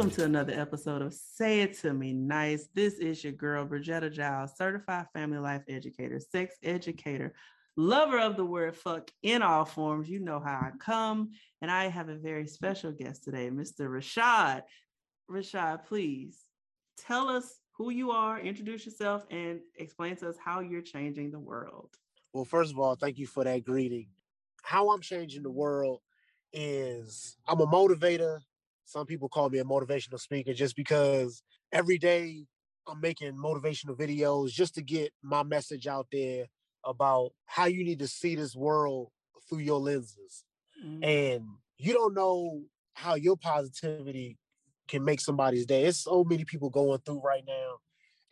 Welcome to another episode of Say It To Me Nice. This is your girl, Bridgetta Giles, certified family life educator, sex educator, lover of the word fuck in all forms. You know how I come. And I have a very special guest today, Mr. Rashad. Rashad, please tell us who you are, introduce yourself, and explain to us how you're changing the world. Well, first of all, thank you for that greeting. How I'm changing the world is I'm a motivator. Some people call me a motivational speaker just because every day I'm making motivational videos just to get my message out there about how you need to see this world through your lenses. Mm-hmm. And you don't know how your positivity can make somebody's day. It's so many people going through right now.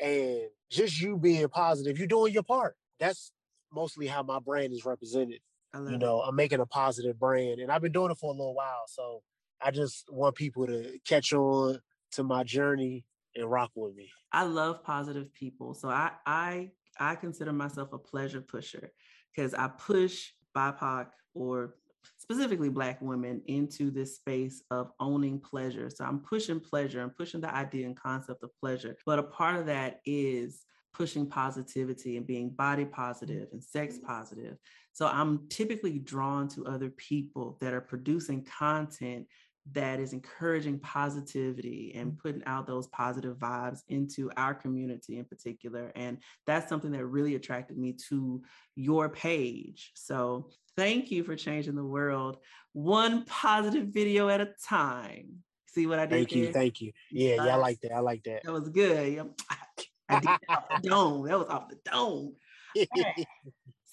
And just you being positive, you're doing your part. That's mostly how my brand is represented. You know, it. I'm making a positive brand and I've been doing it for a little while. So I just want people to catch on to my journey and rock with me. I love positive people. So I I I consider myself a pleasure pusher because I push BIPOC or specifically black women into this space of owning pleasure. So I'm pushing pleasure, I'm pushing the idea and concept of pleasure. But a part of that is pushing positivity and being body positive and sex mm-hmm. positive. So I'm typically drawn to other people that are producing content that is encouraging positivity and mm. putting out those positive vibes into our community in particular. And that's something that really attracted me to your page. So thank you for changing the world one positive video at a time. See what I did? Thank you. Thank you. Yeah, yeah, I like that. I like that. That was good. I did off the dome. That was off the dome.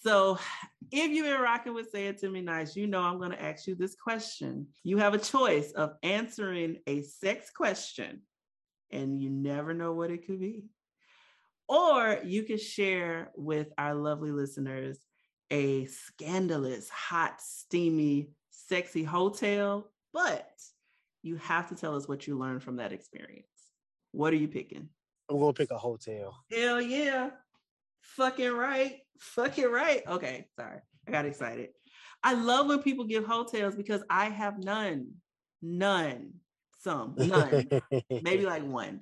So if you've been rocking with Say It To Me Nice, you know I'm going to ask you this question. You have a choice of answering a sex question, and you never know what it could be. Or you can share with our lovely listeners a scandalous, hot, steamy, sexy hotel, but you have to tell us what you learned from that experience. What are you picking? I'm going to pick a hotel. Hell yeah. Fucking right. Fucking right. Okay, sorry. I got excited. I love when people give hotels because I have none. None. Some. None. Maybe like one.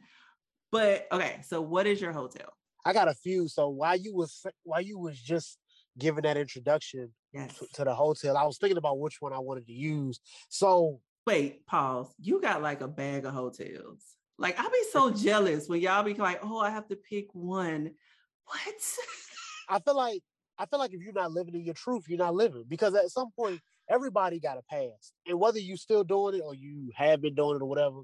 But okay, so what is your hotel? I got a few. So while you was while you was just giving that introduction yes. to, to the hotel, I was thinking about which one I wanted to use. So wait, pause. You got like a bag of hotels. Like I'll be so jealous when y'all be like, oh, I have to pick one. What? I feel like I feel like if you're not living in your truth, you're not living because at some point everybody got a past, and whether you still doing it or you have been doing it or whatever,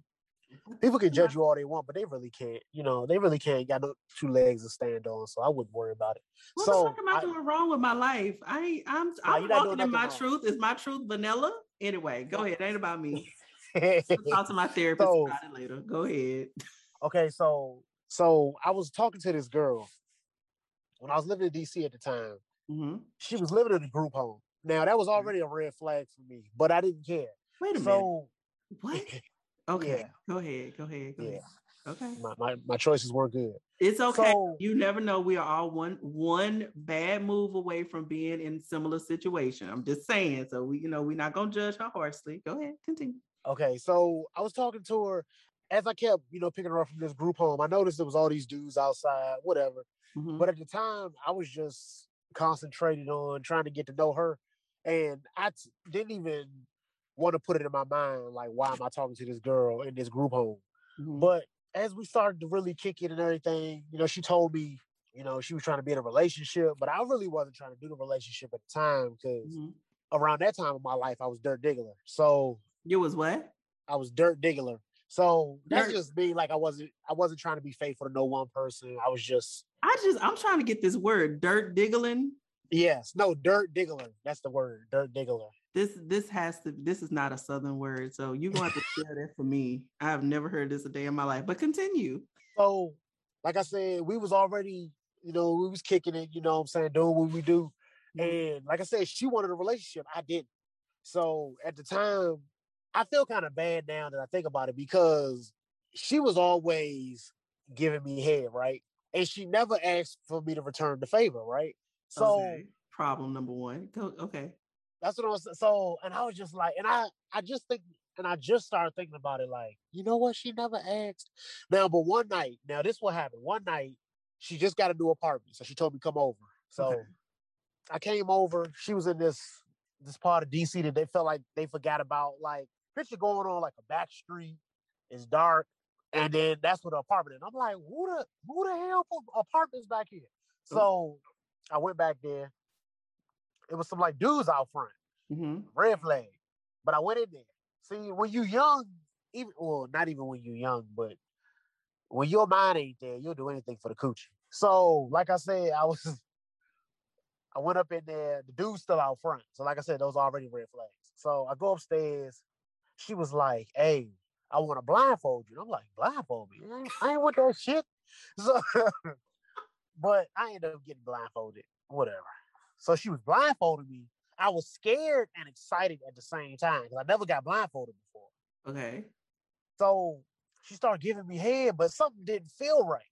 people can judge you all they want, but they really can't. You know, they really can't got no two legs to stand on, so I wouldn't worry about it. What so, the fuck am I, I doing wrong with my life? I I'm I'm walking in my wrong. truth. Is my truth vanilla? Anyway, go ahead. It ain't about me. talk to my therapist so, about it later. Go ahead. Okay, so so I was talking to this girl when I was living in DC at the time, mm-hmm. she was living in a group home. Now that was mm-hmm. already a red flag for me, but I didn't care. Wait a so, minute. What? Okay. Yeah. Go ahead. Go ahead. Go yeah. Ahead. Okay. My, my, my choices weren't good. It's okay. So, you never know. We are all one one bad move away from being in similar situation. I'm just saying. So we, you know, we're not gonna judge her harshly. Go ahead, continue. Okay, so I was talking to her as I kept, you know, picking her up from this group home. I noticed there was all these dudes outside, whatever. Mm-hmm. But at the time, I was just concentrated on trying to get to know her. And I t- didn't even want to put it in my mind, like, why am I talking to this girl in this group home? Mm-hmm. But as we started to really kick it and everything, you know, she told me, you know, she was trying to be in a relationship, but I really wasn't trying to do the relationship at the time because mm-hmm. around that time of my life, I was Dirt Diggler. So you was what? I was Dirt Diggler. So that's just me. Like I wasn't, I wasn't trying to be faithful to no one person. I was just. I just, I'm trying to get this word, dirt diggling. Yes, no, dirt diggler. That's the word, dirt diggler. This, this has to. This is not a southern word, so you're going to have to share that for me. I have never heard this a day in my life. But continue. So, like I said, we was already, you know, we was kicking it. You know, what I'm saying, doing what we do. Mm-hmm. And like I said, she wanted a relationship. I didn't. So at the time, I feel kind of bad now that I think about it because she was always giving me head, right? And she never asked for me to return the favor, right? So okay. problem number one. Okay. That's what I was so and I was just like, and I I just think And I just started thinking about it like, you know what? She never asked. Now, but one night, now this what happened. One night, she just got a new apartment. So she told me come over. So okay. I came over. She was in this this part of DC that they felt like they forgot about. Like picture going on like a back street. It's dark. And then that's what the apartment is. I'm like, who the who the hell put apartments back here? So I went back there. It was some like dudes out front. Mm-hmm. Red flag. But I went in there. See, when you young, even well, not even when you're young, but when your mind ain't there, you'll do anything for the coochie. So, like I said, I was I went up in there, the dude's still out front. So, like I said, those already red flags. So I go upstairs. She was like, Hey, I want to blindfold you. And I'm like, blindfold me. I ain't, with that shit. So but I ended up getting blindfolded. Whatever. So she was blindfolding me. I was scared and excited at the same time because I never got blindfolded before. Okay. So she started giving me head, but something didn't feel right.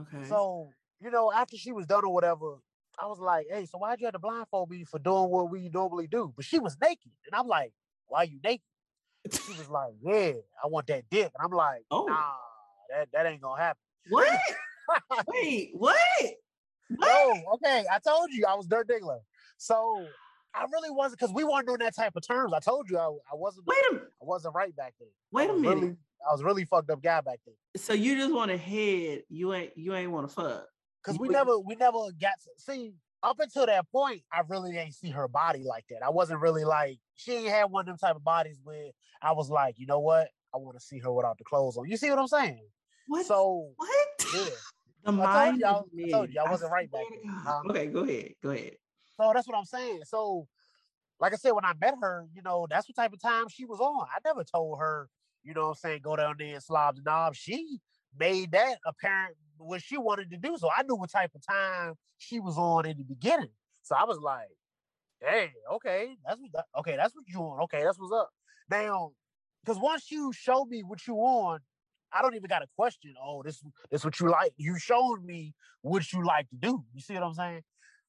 Okay. So, you know, after she was done or whatever, I was like, hey, so why'd you have to blindfold me for doing what we normally do? But she was naked. And I'm like, why are you naked? She was like, yeah, I want that dick. And I'm like, oh. nah, that, that ain't gonna happen. What? Wait, what? What? No, okay. I told you I was Dirt Diggler. So I really wasn't because we weren't doing that type of terms. I told you I, I wasn't. Wait a I wasn't right back then. Wait a minute. Really, I was really fucked up guy back then. So you just want to head. You ain't. You ain't want to fuck. Because we never. We never got to see. Up until that point, I really ain't see her body like that. I wasn't really like she ain't had one of them type of bodies where I was like, you know what? I want to see her without the clothes on. You see what I'm saying? What? So what? Yeah. The mind. I told, I told you I wasn't right back then. Um, okay, go ahead. Go ahead. So that's what I'm saying. So, like I said, when I met her, you know, that's what type of time she was on. I never told her, you know, what I'm saying, go down there and slob the knob. She made that apparent what she wanted to do. So I knew what type of time she was on in the beginning. So I was like, hey, okay, that's what, okay, that's what you want. Okay, that's what's up. Now, because once you show me what you want, I don't even got a question. Oh, this this what you like. You showed me what you like to do. You see what I'm saying?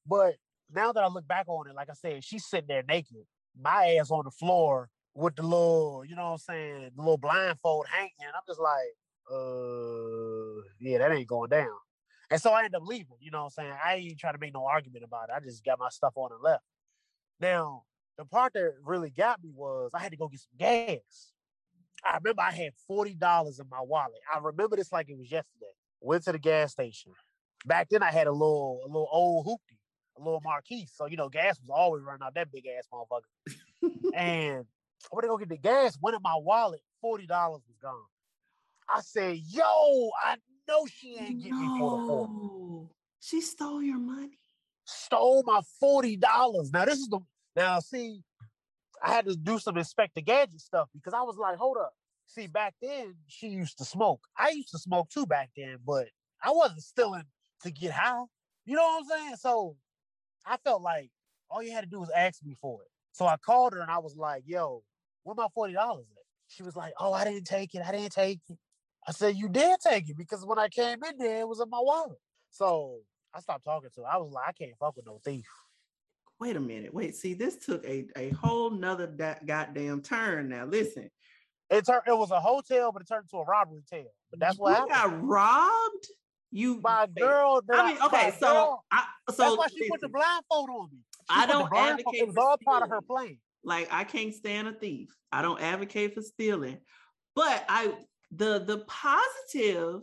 But now that I look back on it, like I said, she's sitting there naked, my ass on the floor with the little, you know what I'm saying, the little blindfold hanging. I'm just like, uh, yeah, that ain't going down. And so I end up leaving, you know what I'm saying? I ain't trying to make no argument about it. I just got my stuff on and left. Now, the part that really got me was I had to go get some gas. I remember I had $40 in my wallet. I remember this like it was yesterday. Went to the gas station. Back then I had a little a little old hoopty, a little Marquis. So you know, gas was always running out that big ass motherfucker. and I went to go get the gas, went in my wallet, $40 was gone. I said, yo, I know she ain't getting no. me for the 40. She stole your money. Stole my $40. Now this is the now see, I had to do some Inspector Gadget stuff because I was like, hold up. See, back then she used to smoke. I used to smoke too back then, but I wasn't stealing to get high. You know what I'm saying? So I felt like all you had to do was ask me for it. So I called her and I was like, yo, where my $40 at? She was like, oh, I didn't take it. I didn't take it. I said, you did take it because when I came in there, it was in my wallet. So I stopped talking to her. I was like, I can't fuck with no thief wait a minute, wait, see, this took a, a whole nother da- goddamn turn now. Listen. It turned it was a hotel, but it turned into a robbery tale. But that's what you happened. got robbed. You my girl. I mean, okay, so girl, I, so that's why she listen, put the blindfold on me. She I don't advocate. It was all part of her plan. Like I can't stand a thief. I don't advocate for stealing, but I the the positive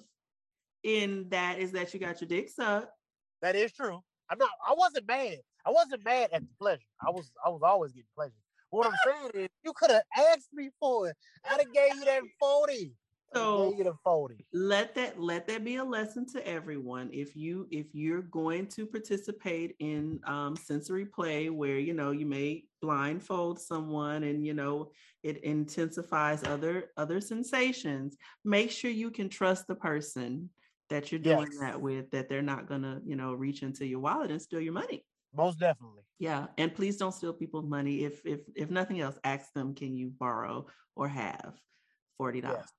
in that is that you got your dick sucked. That is true. I'm not. I wasn't mad. I wasn't mad at the pleasure. I was I was always getting pleasure. But what I'm saying is, you could have asked me for it. I'd have gave you that forty. So you the 40. let that let that be a lesson to everyone. If you if you're going to participate in um, sensory play, where you know you may blindfold someone and you know it intensifies other other sensations, make sure you can trust the person that you're doing yes. that with. That they're not gonna you know reach into your wallet and steal your money. Most definitely. Yeah, and please don't steal people's money. If if if nothing else, ask them, can you borrow or have forty dollars? Yeah.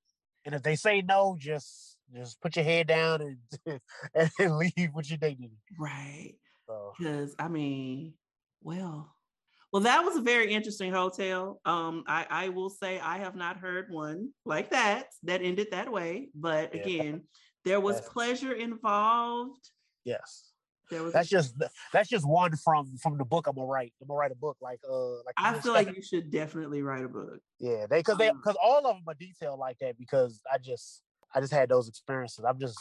And if they say no, just just put your head down and and leave with your dignity. Right. Because so. I mean, well, Well, that was a very interesting hotel. Um, I, I will say I have not heard one like that that ended that way. But yeah. again, there was yes. pleasure involved. Yes. There was that's just that's just one from from the book I'm gonna write. I'm gonna write a book like uh like I feel like you should definitely write a book. Yeah, they because they because um all of them are detailed like that because I just I just had those experiences. I'm just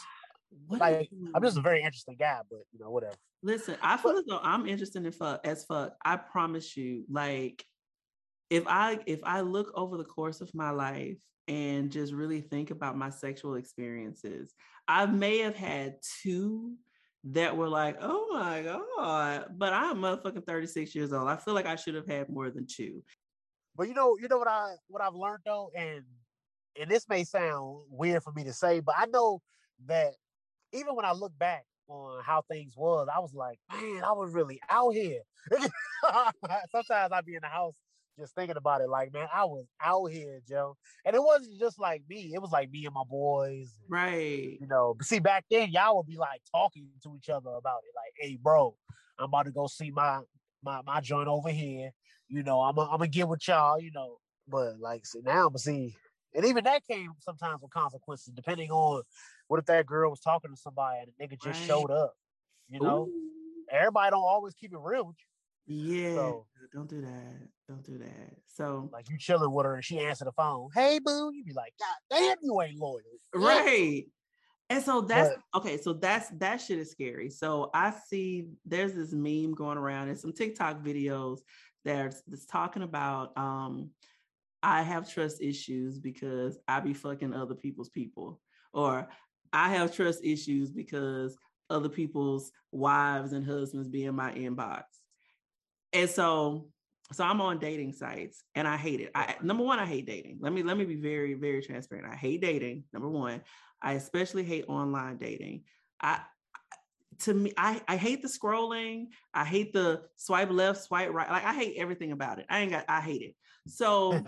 what like I'm just a very interesting guy, but you know whatever. Listen, I feel as though I'm interested in fuck as fuck. I promise you, like if I if I look over the course of my life and just really think about my sexual experiences, I may have had two that were like, oh my God, but I'm motherfucking 36 years old. I feel like I should have had more than two. But you know, you know what I what I've learned though, and and this may sound weird for me to say, but I know that even when I look back on how things was, I was like, man, I was really out here. Sometimes I'd be in the house just thinking about it, like, man, I was out here, Joe. And it wasn't just like me, it was like me and my boys. right. You know, see, back then, y'all would be like talking to each other about it, like, hey, bro, I'm about to go see my my my joint over here. You know, I'm I'm gonna get with y'all, you know. But like so now I'm see, and even that came sometimes with consequences, depending on what if that girl was talking to somebody and the nigga just right. showed up. You know, Ooh. everybody don't always keep it real with you. Yeah. So, don't do that. Don't do that. So like you chilling with her and she answer the phone. Hey boo, you be like, God damn, you ain't loyal. Right. And so that's but, okay. So that's that shit is scary. So I see there's this meme going around and some TikTok videos that's that's talking about um I have trust issues because I be fucking other people's people. Or I have trust issues because other people's wives and husbands be in my inbox. And so so I'm on dating sites and I hate it. I number one, I hate dating. Let me let me be very, very transparent. I hate dating. Number one, I especially hate online dating. I to me, I, I hate the scrolling. I hate the swipe left, swipe right. Like I hate everything about it. I ain't got I hate it. So hmm.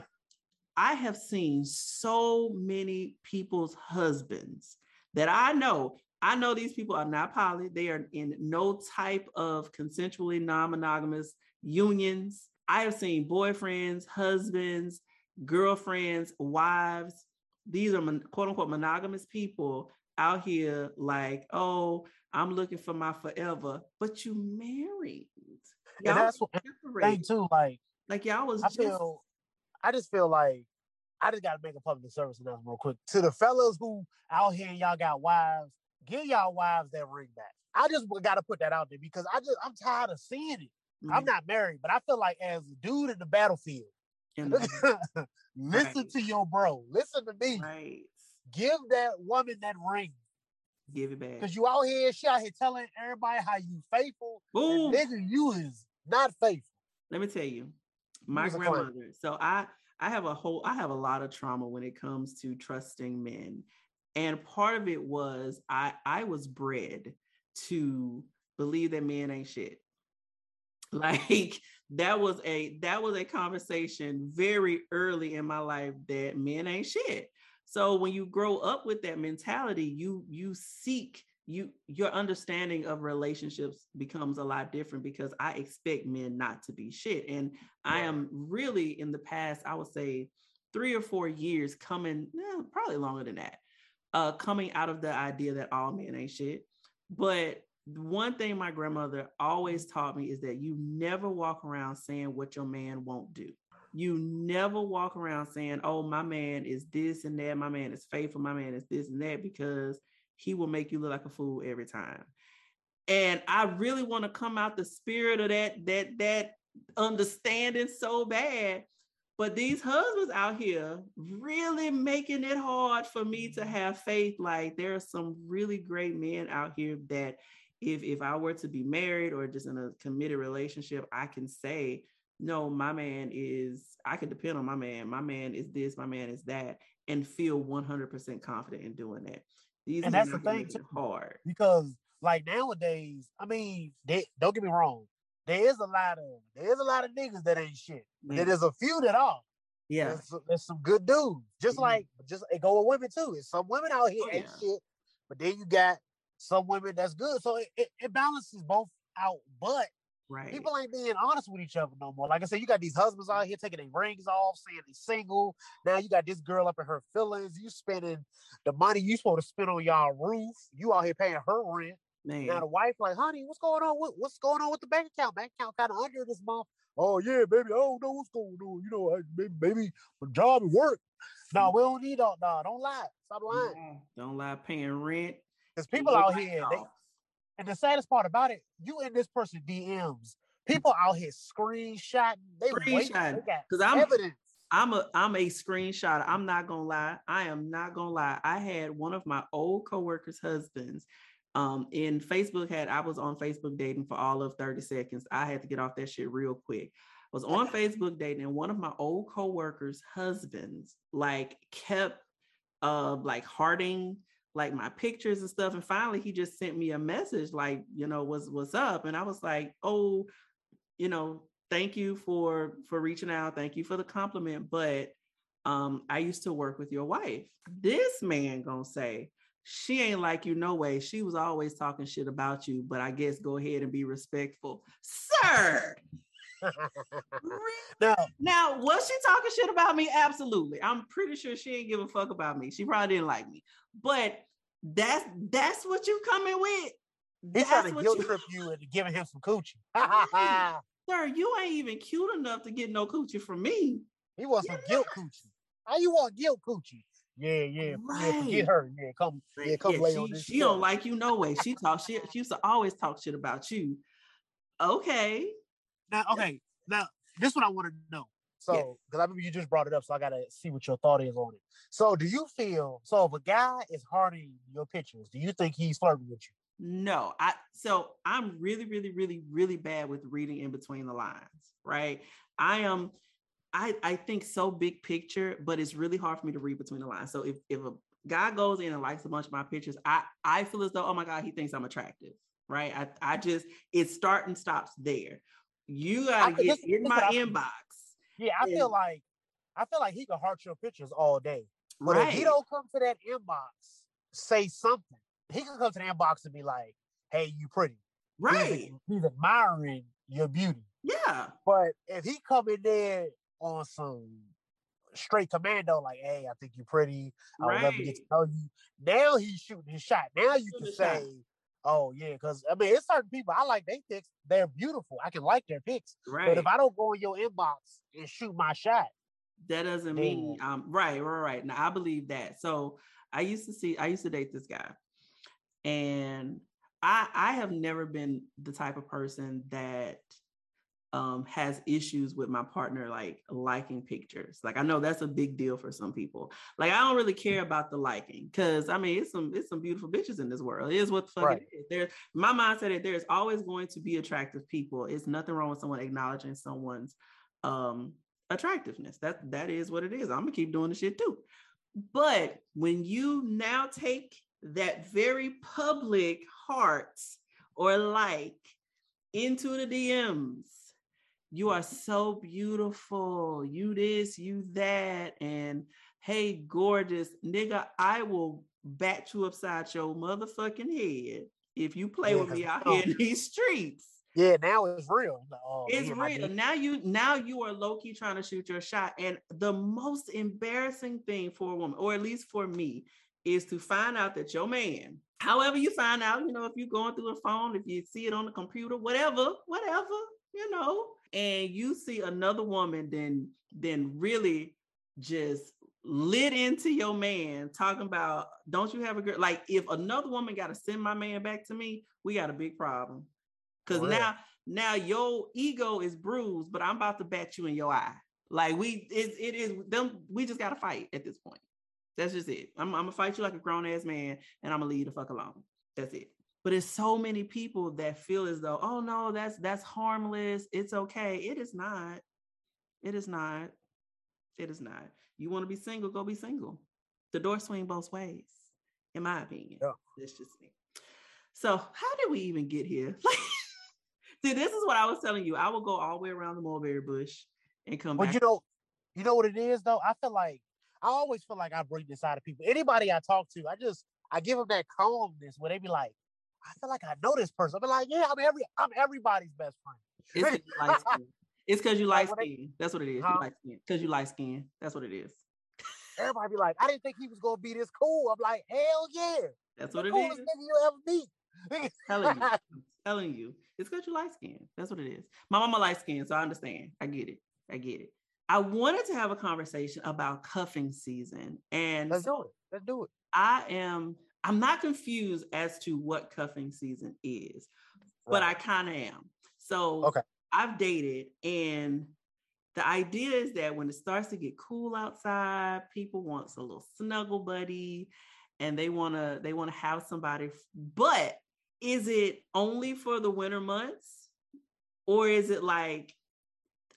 I have seen so many people's husbands that I know. I know these people are not poly. They are in no type of consensually non-monogamous unions. I have seen boyfriends, husbands, girlfriends, wives. These are quote unquote monogamous people out here like, oh, I'm looking for my forever, but you married. Y'all and that's what thing too. Like, like y'all was. I just, feel. I just feel like I just got to make a public service announcement real quick to the fellas who out here y'all got wives. Give y'all wives that ring back. I just got to put that out there because I just I'm tired of seeing it. Mm-hmm. I'm not married, but I feel like as a dude in the battlefield, listen right. to your bro. Listen to me. Right. Give that woman that ring. Give it back. Cause you out here, she out here telling everybody how you faithful. Boom. Nigga, you is not faithful. Let me tell you, my grandmother. So I I have a whole I have a lot of trauma when it comes to trusting men. And part of it was I I was bred to believe that men ain't shit. like that was a that was a conversation very early in my life that men ain't shit so when you grow up with that mentality you you seek you your understanding of relationships becomes a lot different because i expect men not to be shit. And i am really in the past i would say three or four years coming eh, probably longer than that uh coming out of the idea that all men ain't shit. But one thing my grandmother always taught me is that you never walk around saying what your man won't do. You never walk around saying, oh, my man is this and that, my man is faithful, my man is this and that, because he will make you look like a fool every time. And I really want to come out the spirit of that, that, that understanding so bad. But these husbands out here really making it hard for me to mm-hmm. have faith. Like there are some really great men out here that if if I were to be married or just in a committed relationship, I can say, no, my man is, I can depend on my man. My man is this, my man is that, and feel 100% confident in doing that. These and that's the thing too, hard because like nowadays, I mean, they, don't get me wrong, there is a lot of there is a lot of niggas that ain't shit. There is a few that are. Yeah, there's, there's some good dudes. Just mm-hmm. like just it go with women too. It's some women out here oh, ain't yeah. shit, but then you got some women that's good. So it, it, it balances both out. But Right. People ain't being honest with each other no more. Like I said, you got these husbands out here taking their rings off, saying they single. Now you got this girl up in her feelings. You spending the money you supposed to spend on y'all roof. You out here paying her rent. Man. Now the wife like, honey, what's going on? What, what's going on with the bank account? Bank account kind of under this month. Oh yeah, baby. I don't know what's going on. You know, maybe, maybe my job and work. No, mm. we don't need all. No, don't lie. Stop lying. Don't lie. Paying rent. Because people out here, they, and the saddest part about it, you in this person DMs. People out here screenshotting. They screenshotting because I'm evidence. I'm a I'm a screenshot. I'm not gonna lie. I am not gonna lie. I had one of my old coworkers' husbands um in Facebook had I was on Facebook dating for all of 30 seconds. I had to get off that shit real quick. I was on Facebook dating and one of my old coworkers' husbands like kept uh like hearting like my pictures and stuff. And finally he just sent me a message like, you know, what's what's up? And I was like, oh, you know, thank you for for reaching out. Thank you for the compliment. But um, I used to work with your wife. This man gonna say, she ain't like you no way. She was always talking shit about you, but I guess go ahead and be respectful. Sir. Now, now, was she talking shit about me? Absolutely. I'm pretty sure she ain't give a fuck about me. She probably didn't like me. But that's that's what you coming with. He's trying to guilt you... trip you into giving him some coochie. Sir, you ain't even cute enough to get no coochie from me. He wants some guilt coochie. How you want guilt coochie? Yeah, yeah, right. yeah. Forget her. Yeah, come, yeah, come yeah, lay she, on this. She don't like you no way. She talk shit. She used to always talk shit about you. Okay. Now, okay. Now, this one I want to know. So, because yeah. I remember you just brought it up, so I gotta see what your thought is on it. So, do you feel so if a guy is hearting your pictures, do you think he's flirting with you? No, I so I'm really, really, really, really bad with reading in between the lines, right? I am I, I think so big picture, but it's really hard for me to read between the lines. So if, if a guy goes in and likes a bunch of my pictures, I, I feel as though, oh my God, he thinks I'm attractive. Right. I, I just it start and stops there. You gotta get this, in my inbox. Yeah, I and, feel like I feel like he can heart your pictures all day. But right. if he don't come to that inbox, say something. He can come to the inbox and be like, hey, you pretty. Right. He's, he's admiring your beauty. Yeah. But if he come in there on some straight commando, like, hey, I think you're pretty. I would love to get to know you. Now he's shooting his shot. Now you can say. Oh yeah, because I mean, it's certain people I like they pics. They're beautiful. I can like their pics. Right. But if I don't go in your inbox and shoot my shot, that doesn't mean um right, right, right. Now I believe that. So I used to see, I used to date this guy, and I I have never been the type of person that um, has issues with my partner like liking pictures. Like I know that's a big deal for some people. Like I don't really care about the liking because I mean it's some it's some beautiful bitches in this world. It is what the fuck right. it is. There's my mindset is there's always going to be attractive people. It's nothing wrong with someone acknowledging someone's um attractiveness. That that is what it is. I'm gonna keep doing the shit too. But when you now take that very public heart or like into the DMs you are so beautiful. You this, you that. And hey, gorgeous nigga, I will bat you upside your motherfucking head if you play yeah, with me out here in these streets. Yeah, now it's real. Oh, it's real. Now you now you are low key trying to shoot your shot. And the most embarrassing thing for a woman, or at least for me, is to find out that your man, however you find out, you know, if you're going through a phone, if you see it on the computer, whatever, whatever, you know, and you see another woman then then really just lit into your man talking about don't you have a girl like if another woman got to send my man back to me we got a big problem. Because now now your ego is bruised but i'm about to bat you in your eye. Like we it, it is them we just got to fight at this point. That's just it. I'm, I'm gonna fight you like a grown-ass man and i'm gonna leave you the fuck alone. That's it but it's so many people that feel as though oh no that's that's harmless it's okay. It is not. It is not. It is not. You want to be single go be single. The door swing both ways in my opinion. Yeah. that's just me. So how did we even get here? See this is what i was telling you. I will go all the way around the mulberry bush and come back. but back. you know you know what it is though? I feel like i always feel like i bring this out of people. Anybody i talk to i just i give them that calmness where they be like I feel like I know this person. Be like, yeah, I'm every I'm everybody's best friend. It's light skin. It's because you light skin. That's what it is. Huh? You light skin. Because you light skin. That's what it is. Everybody be like, I didn't think he was gonna be this cool. I'm like, hell yeah. That's what the it coolest is. Nigga you ever meet. telling you, telling you, it's because you light skin. That's what it is. My mama light skin, so I understand. I get it. I get it. I wanted to have a conversation about cuffing season, and let's do it. Let's do it. I am. I'm not confused as to what cuffing season is, right. but I kind of am. So okay. I've dated, and the idea is that when it starts to get cool outside, people want a little snuggle buddy, and they want to they want to have somebody. But is it only for the winter months, or is it like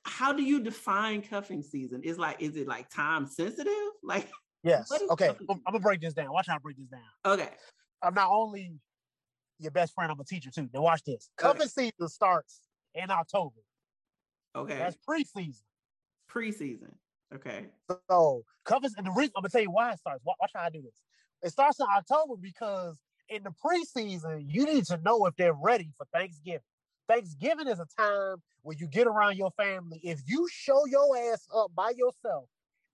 how do you define cuffing season? Is like is it like time sensitive? Like yes. Okay, I'm, I'm, gonna break this down. Watch how I break this down. Okay. I'm not only your best friend, I'm a teacher too. Now watch this. Cuffing okay. season starts in October. Okay. That's preseason. Preseason. Okay. So cuffing and the reason I'm gonna tell you why it starts. Watch, watch how I do this. It starts in October because in the preseason, you need to know if they're ready for Thanksgiving. Thanksgiving is a time where you get around your family. If you show your ass up by yourself,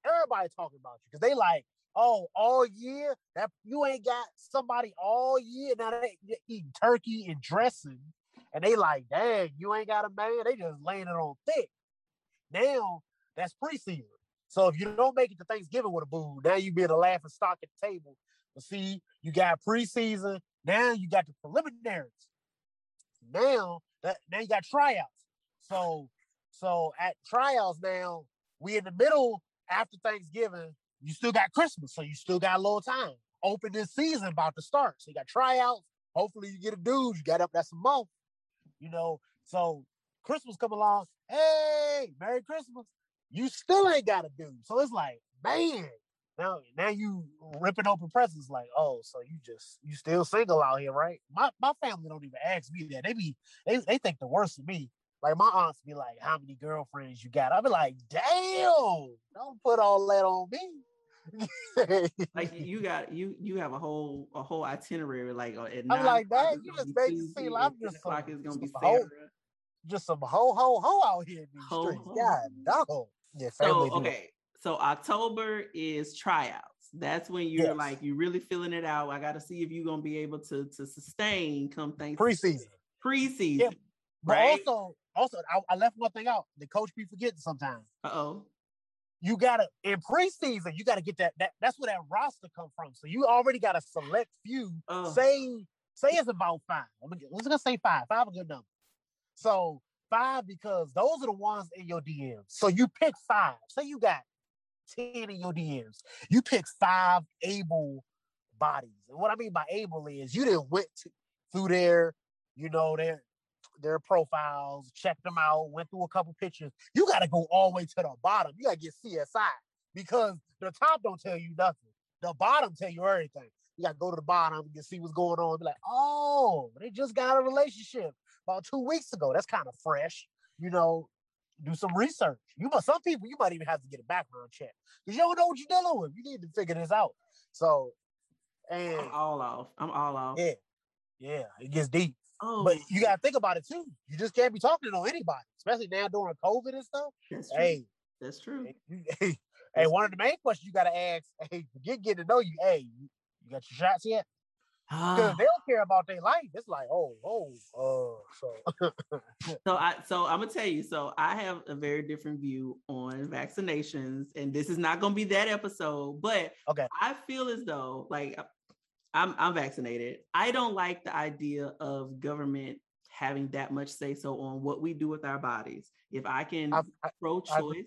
everybody talking about you because they like, oh, all year that you ain't got somebody all year. Now they eating turkey and dressing, and they like, dang, you ain't got a man. They just laying it on thick. Now that's preseason. So if you don't make it to Thanksgiving with a boo, now you be the laughing stock at the table. But see, you got preseason. Now you got the preliminaries. Now that now you got tryouts. So so at tryouts now, we in the middle after Thanksgiving. You still got Christmas, so you still got a little time. Open this season about to start. So you got tryouts. Hopefully you get a dude. You got up that's a month. You know, so Christmas come along. Hey, Merry Christmas. You still ain't got a dude. So it's like, man, now now you ripping open presents like, oh, so you just you still single out here, right? My my family don't even ask me that. They be they, they think the worst of me. Like my aunts be like, how many girlfriends you got? I be like, damn, don't put all that on me. like you got you you have a whole a whole itinerary like uh, at I'm like that you just make it seem I'm just some, is gonna be ho, just some ho ho ho out here in these ho, streets. Ho. God dog. Yeah, so okay. So October is tryouts. That's when you're yes. like you really feeling it out. I got to see if you're gonna be able to to sustain come Thanksgiving. Preseason. Preseason. Yeah. But right? also, also I, I, left one thing out. The coach be forgetting sometimes. Uh oh. You gotta in preseason, you gotta get that that that's where that roster come from. So you already got a select few. Uh. Say say it's about five. I'm gonna, let's gonna say five. Five a good number. So five because those are the ones in your DMs. So you pick five. Say you got 10 in your DMs. You pick five able bodies. And what I mean by able is you didn't went to, through there, you know, their their profiles, checked them out, went through a couple pictures. You got to go all the way to the bottom. You got to get CSI because the top don't tell you nothing. The bottom tell you everything. You got to go to the bottom and see what's going on. Be like, oh, they just got a relationship about two weeks ago. That's kind of fresh. You know, do some research. You must some people you might even have to get a background check because you don't know what you're dealing with. You need to figure this out. So, and I'm all off. I'm all off. Yeah, yeah, it gets deep. Oh. But you gotta think about it too. You just can't be talking to anybody, especially now during COVID and stuff. That's true. Hey, that's true. Hey, hey, one of the main questions you gotta ask, hey, getting to know you. Hey, you got your shots yet? because they don't care about their life. It's like, oh, oh, uh, so. so I, so I'm gonna tell you. So I have a very different view on vaccinations, and this is not gonna be that episode. But okay, I feel as though, like, I'm I'm vaccinated. I don't like the idea of government having that much say so on what we do with our bodies. If I can pro-choice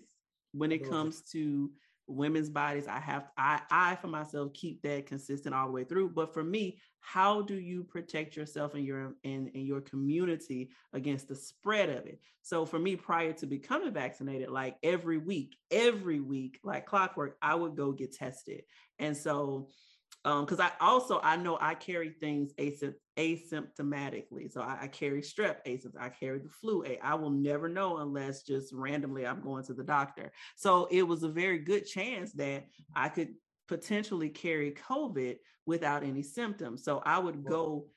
when it comes to women's bodies i have i i for myself keep that consistent all the way through but for me how do you protect yourself and your and, and your community against the spread of it so for me prior to becoming vaccinated like every week every week like clockwork i would go get tested and so um because i also i know i carry things asympt- asymptomatically. So I, I, carry strep asymptomatic i carry the flu i will never know unless just randomly i'm going to the doctor. So it was a very good chance that i could potentially carry covid without any symptoms. So i would go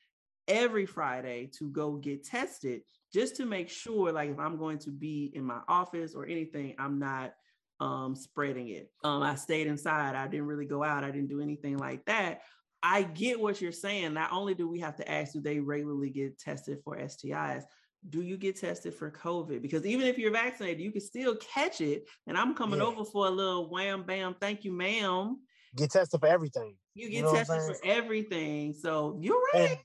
every friday to go get tested just to make sure, like if I'm going to be in my office or anything, I'm not um, spreading it. Um, I stayed inside. I didn't really go out. I didn't do anything like that. I get what you're saying. Not only do we have to ask, do they regularly get tested for STIs? Do you get tested for COVID? Because even if you're vaccinated, you can still catch it. And I'm coming yeah. over for a little wham bam, thank you, ma'am. Get tested for everything. You get you know tested for everything. So you're right. And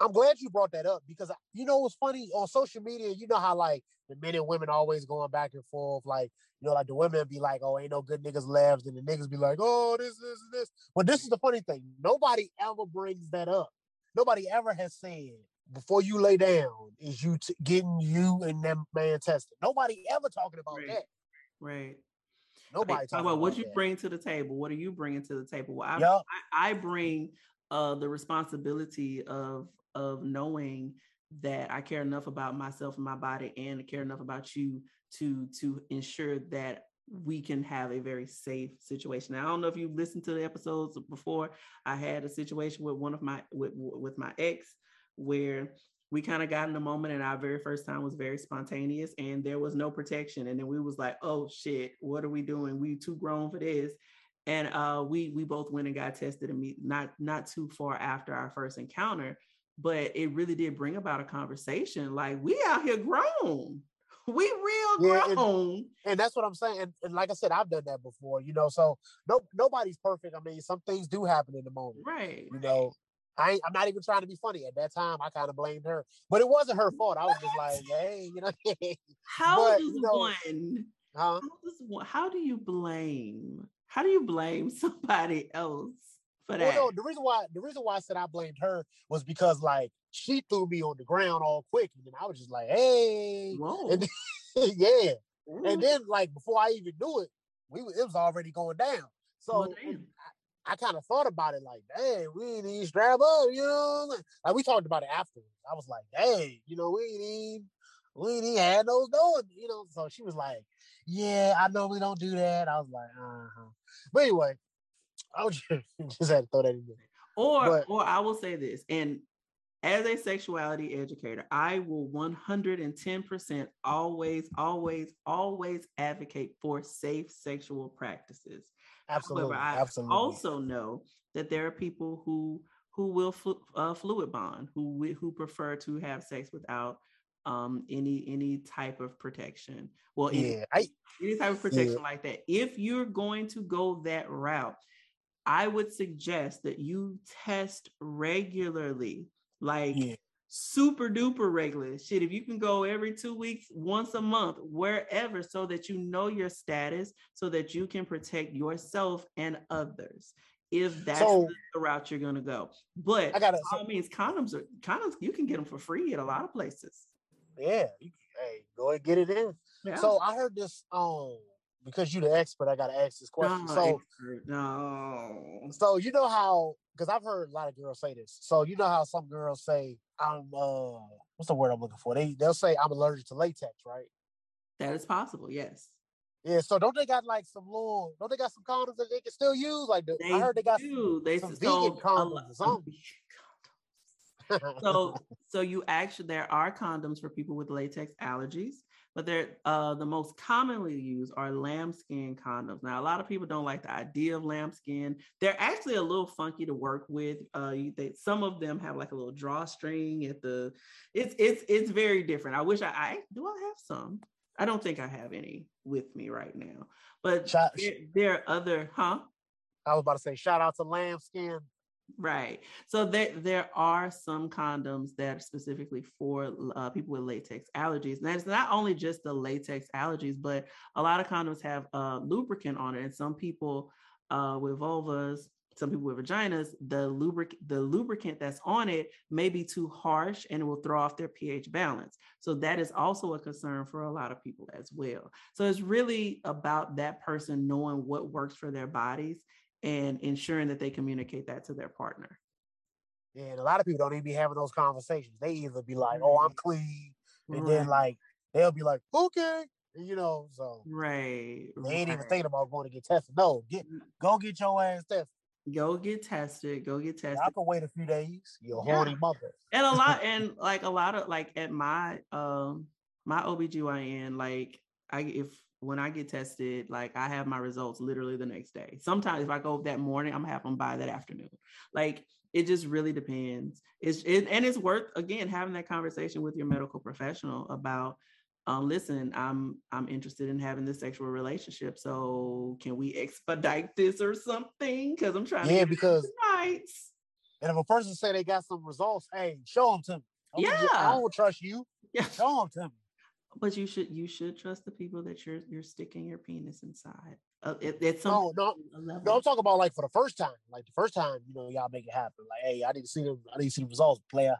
I'm glad you brought that up because you know what's funny on social media. You know how like the men and women always going back and forth. Like you know, like the women be like, "Oh, ain't no good niggas left," and the niggas be like, "Oh, this, this, this." But this is the funny thing. Nobody ever brings that up. Nobody ever has said before you lay down is you t- getting you and that man tested. Nobody ever talking about right. that. Right. Nobody talking about, what you that. bring to the table. What are you bringing to the table? Well, I, yep. I, I bring uh, the responsibility of of knowing that I care enough about myself and my body and care enough about you to to ensure that we can have a very safe situation. Now, I don't know if you've listened to the episodes before. I had a situation with one of my with with my ex where we kind of got in the moment and our very first time was very spontaneous and there was no protection and then we was like oh shit what are we doing we too grown for this and uh, we we both went and got tested and not not too far after our first encounter but it really did bring about a conversation like we out here grown we real yeah, grown and, and, that's what i'm saying and, and, like i said i've done that before you know so no nobody's perfect i mean some things do happen in the moment right you know I I'm not even trying to be funny. At that time, I kind of blamed her, but it wasn't her fault. I was just like, "Hey, you know." how but, does you know, one? Huh? How, does, how do you blame? How do you blame somebody else for that. Well, no, the reason why the reason why I said I blamed her was because like she threw me on the ground all quick, and then I was just like, "Hey," and then, yeah, Ooh. and then like before I even knew it, we it was already going down. So well, I, I kind of thought about it like, "Dang, we need to strap up," you know. Like we talked about it afterwards. I was like, "Dang, you know, we need." We ain't had those doing, you know. So she was like, "Yeah, I normally don't do that." I was like, "Uh huh." But anyway, I just, just had to throw that in there. Or, but, or I will say this, and as a sexuality educator, I will 110% always, always, always advocate for safe sexual practices. Absolutely. However, I absolutely. also know that there are people who who will flu- uh, fluid bond, who who prefer to have sex without um, any any type of protection. Well, yeah, any, I, any type of protection yeah. like that. If you're going to go that route, I would suggest that you test regularly, like yeah. super duper regular. Shit, if you can go every two weeks, once a month, wherever, so that you know your status, so that you can protect yourself and others. If that's so, the route you're gonna go, but I gotta, all so, means condoms are condoms. You can get them for free at a lot of places. Yeah, hey, go and get it in. Yeah. So I heard this um because you're the expert, I gotta ask this question. No, so no. So you know how because I've heard a lot of girls say this. So you know how some girls say, I'm uh what's the word I'm looking for? They they'll say I'm allergic to latex, right? That is possible, yes. Yeah, so don't they got like some little don't they got some condoms that they can still use? Like the, I heard they got do. some, they some so vegan condoms so so you actually there are condoms for people with latex allergies but they're uh, the most commonly used are lambskin condoms. Now, a lot of people don't like the idea of lambskin. They're actually a little funky to work with. Uh, they, some of them have like a little drawstring at the. It's it's it's very different. I wish I, I do. I have some. I don't think I have any with me right now, but there, there are other, huh? I was about to say, shout out to Lambskin. Right. So there there are some condoms that are specifically for uh, people with latex allergies. And that's not only just the latex allergies, but a lot of condoms have uh, lubricant on it. And some people uh, with vulvas, some people with vaginas, the lubric the lubricant that's on it may be too harsh and it will throw off their pH balance. So that is also a concern for a lot of people as well. So it's really about that person knowing what works for their bodies and ensuring that they communicate that to their partner. Yeah, and a lot of people don't even be having those conversations. They either be like, "Oh, I'm clean," and right. then like they'll be like, "Okay," you know. So right, they ain't right. even thinking about going to get tested. No, get go get your ass tested. Go get tested. Go get tested. I can wait a few days. You're yeah. horny mother. And a lot, and like a lot of like at my um my OBGYN, like I if when I get tested, like I have my results literally the next day. Sometimes if I go that morning, I'm gonna have them by that afternoon. Like it just really depends. It's it, and it's worth again having that conversation with your medical professional about um, listen, I'm I'm interested in having this sexual relationship. So can we expedite this or something? Because I'm trying yeah, to because nights. And if a person say they got some results, hey, show them to me. I yeah, just, I don't trust you. Yeah, show them to me. But you should you should trust the people that you're you're sticking your penis inside. Uh, it, it's no, no, no. I'm talking about like for the first time, like the first time, you know, y'all make it happen. Like, hey, I need to see them. I need to see the results, player.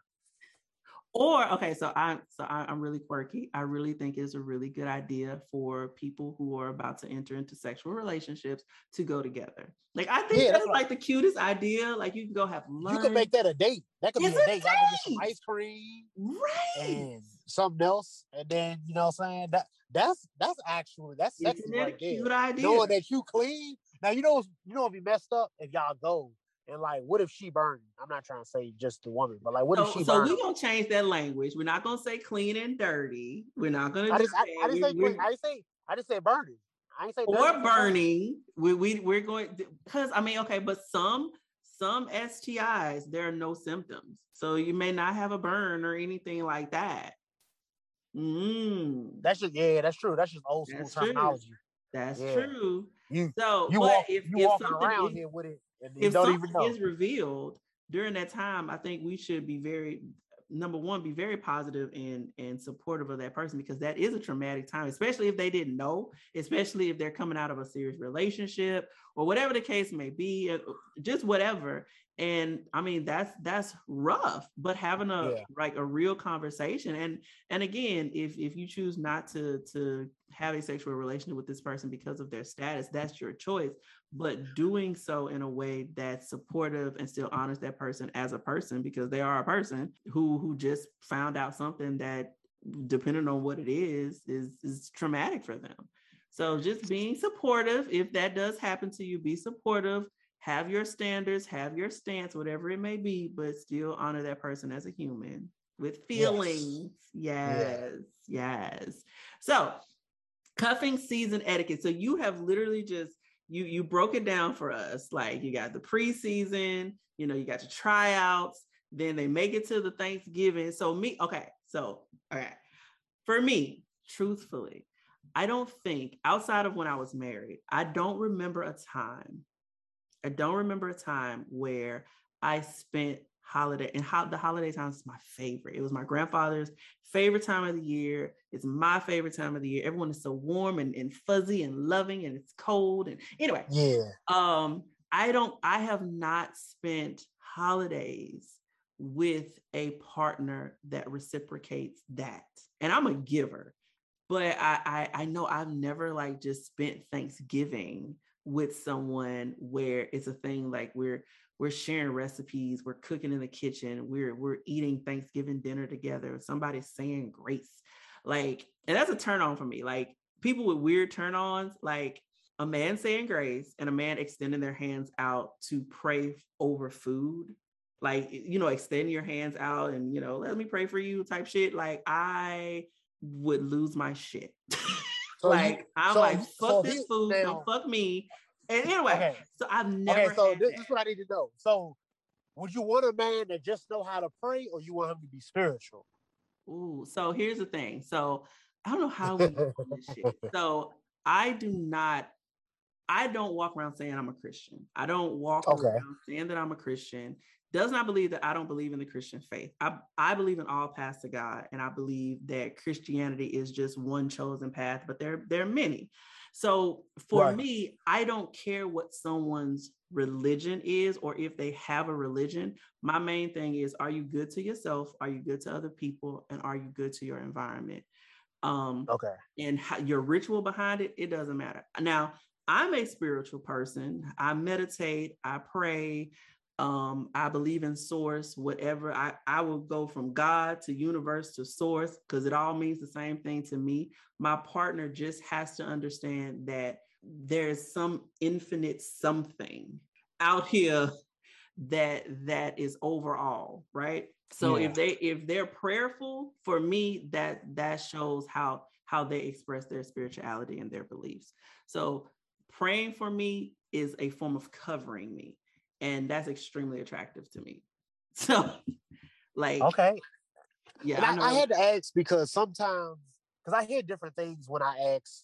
Or okay, so I so I, am really quirky. I really think it's a really good idea for people who are about to enter into sexual relationships to go together. Like I think yeah, that's, that's like the cutest idea. Like you can go have lunch. You can make that a date. That could it's be a, a date. date. I can get some ice cream, right? And something else, and then you know what I'm saying that that's that's actually that's sexy Isn't right there. Cute idea. Knowing that you clean. Now you know you know if you messed up if y'all go and like, what if she burned? I'm not trying to say just the woman, but like, what so, if she? Burned? So we're gonna change that language. We're not gonna say clean and dirty. We're not gonna. I just, I, I just say clean. I just say, I just say burning. I say or burning. We we we're going because I mean, okay, but some some STIs there are no symptoms, so you may not have a burn or anything like that. Mm. That's just yeah, that's true. That's just old school that's terminology. True. That's yeah. true. You, so you walk, if, you if walking around is, here with it if something is revealed during that time, I think we should be very number one, be very positive and and supportive of that person because that is a traumatic time, especially if they didn't know, especially if they're coming out of a serious relationship or whatever the case may be, uh, just whatever and i mean that's that's rough but having a yeah. like a real conversation and and again if if you choose not to to have a sexual relationship with this person because of their status that's your choice but doing so in a way that's supportive and still honors that person as a person because they are a person who who just found out something that depending on what it is is is traumatic for them so just being supportive if that does happen to you be supportive have your standards, have your stance, whatever it may be, but still honor that person as a human with feelings. Yes, yes. yes. So, cuffing season etiquette. So you have literally just you you broke it down for us. Like you got the preseason, you know, you got your tryouts, then they make it to the Thanksgiving. So me, okay. So, all right. For me, truthfully, I don't think outside of when I was married, I don't remember a time I don't remember a time where I spent holiday and how the holiday time is my favorite. It was my grandfather's favorite time of the year. It's my favorite time of the year. Everyone is so warm and, and fuzzy and loving and it's cold. And anyway, yeah. Um, I don't I have not spent holidays with a partner that reciprocates that. And I'm a giver, but I, I I know I've never like just spent Thanksgiving with someone where it's a thing like we're we're sharing recipes, we're cooking in the kitchen, we're we're eating Thanksgiving dinner together, somebody's saying grace. Like, and that's a turn on for me. Like people with weird turn ons, like a man saying grace and a man extending their hands out to pray over food. Like, you know, extend your hands out and, you know, let me pray for you type shit. Like, I would lose my shit. So like you, I'm so, like, fuck so this food, now, don't fuck me. And anyway, okay. so I've never. Okay, so this, this, is what I need to know. So, would you want a man that just know how to pray, or you want him to be spiritual? Ooh, so here's the thing. So I don't know how we do this shit. So I do not. I don't walk around saying I'm a Christian. I don't walk okay. around saying that I'm a Christian does not believe that I don't believe in the Christian faith. I, I believe in all paths to God, and I believe that Christianity is just one chosen path, but there, there are many. So for right. me, I don't care what someone's religion is or if they have a religion. My main thing is are you good to yourself? Are you good to other people? And are you good to your environment? Um, okay. And how, your ritual behind it, it doesn't matter. Now, I'm a spiritual person. I meditate, I pray, um i believe in source whatever i i will go from god to universe to source because it all means the same thing to me. My partner just has to understand that there's some infinite something out here that that is overall right? So yeah. if they if they're prayerful for me that that shows how how they express their spirituality and their beliefs. So praying for me is a form of covering me and that's extremely attractive to me so like okay yeah I, I, I, had to ask because sometimes because i hear different things when i ask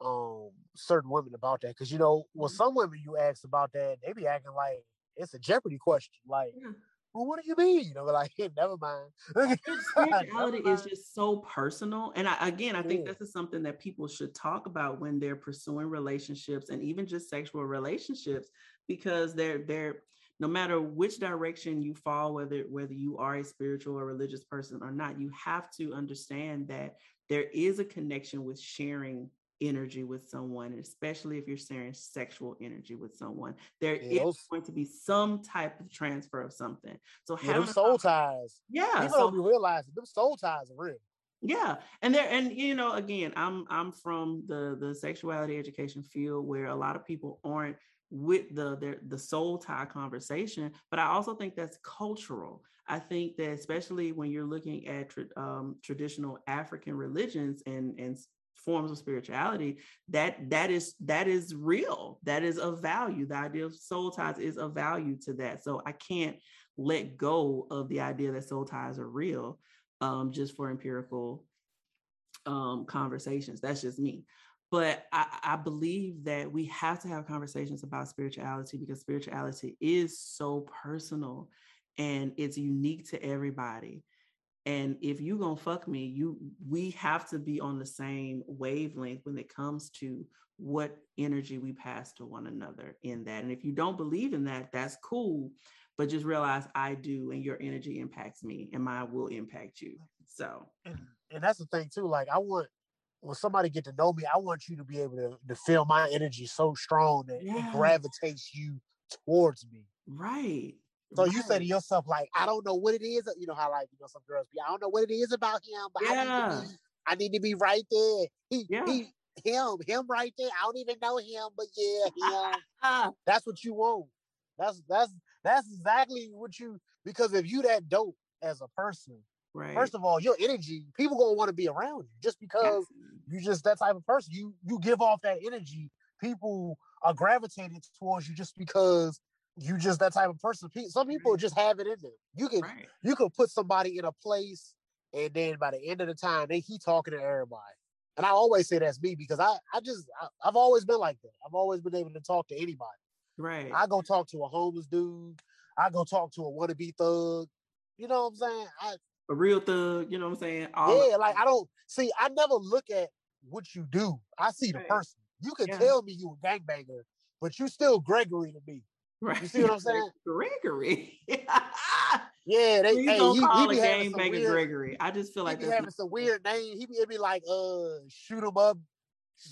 um certain women about that because you know well mm-hmm. some women you ask about that they be acting like it's a Jeopardy question. Like, yeah. well, what do you mean? You know, like, never mind. Spirituality is just so personal. And I, again, I think yeah. this is something that people should talk about when they're pursuing relationships and even just sexual relationships, because they're they're no matter which direction you fall, whether whether you are a spiritual or religious person or not, you have to understand that there is a connection with sharing energy with someone, especially if you're sharing sexual energy with someone. There yeah, is those, going to be some type of transfer of something. So yeah, soul ties. Yeah. People so, don't realize them soul ties are real. Yeah. And there and you know, again, I'm I'm from the the sexuality education field where a lot of people aren't with the the, the soul tie conversation, but I also think that's cultural. I think that especially when you're looking at um, traditional African religions and and forms of spirituality that that is that is real. That is of value. The idea of soul ties is of value to that. So i can't let go of the idea that soul ties are real um, just for empirical um, conversations. That's just me but I, I believe that we have to have conversations about spirituality because spirituality is so personal and it's unique to everybody. And if you gonna fuck me you we have to be on the same wavelength when it comes to what energy we pass to one another in that. And if you don't believe in that that's cool but just realize i do and your energy impacts me and mine will impact you. So. And, and that's the thing too like i want when somebody get to know me i want you to be able to, to feel my energy so strong that yeah. it gravitates you towards me right so right. you say to yourself, like, I don't know what it is. You know how like you know some girls be, I don't know what it is about him, but yeah. I, need to be, I need to be right there. He, yeah. he, him, him right there. I don't even know him, but yeah, him. that's what you want. That's that's that's exactly what you because if you that dope as a person, right. first of all, your energy, people gonna want to be around you just because you just that type of person. You you give off that energy. People are gravitating towards you just because you just that type of person. Some people just have it in them. You can right. you can put somebody in a place, and then by the end of the time, they he talking to everybody. And I always say that's me because I I just I, have always been like that. I've always been able to talk to anybody. Right. I go talk to a homeless dude. I go talk to a wannabe thug. You know what I'm saying? I, a real thug. You know what I'm saying? All yeah. Like I don't see. I never look at what you do. I see the right. person. You can yeah. tell me you a gangbanger, but you still Gregory to me. Right. You see what I'm saying? Gregory. yeah, they Please hey, don't he, call he a gangbanger Gregory. I just feel like he be having some weird name. He be, be like uh shoot him up,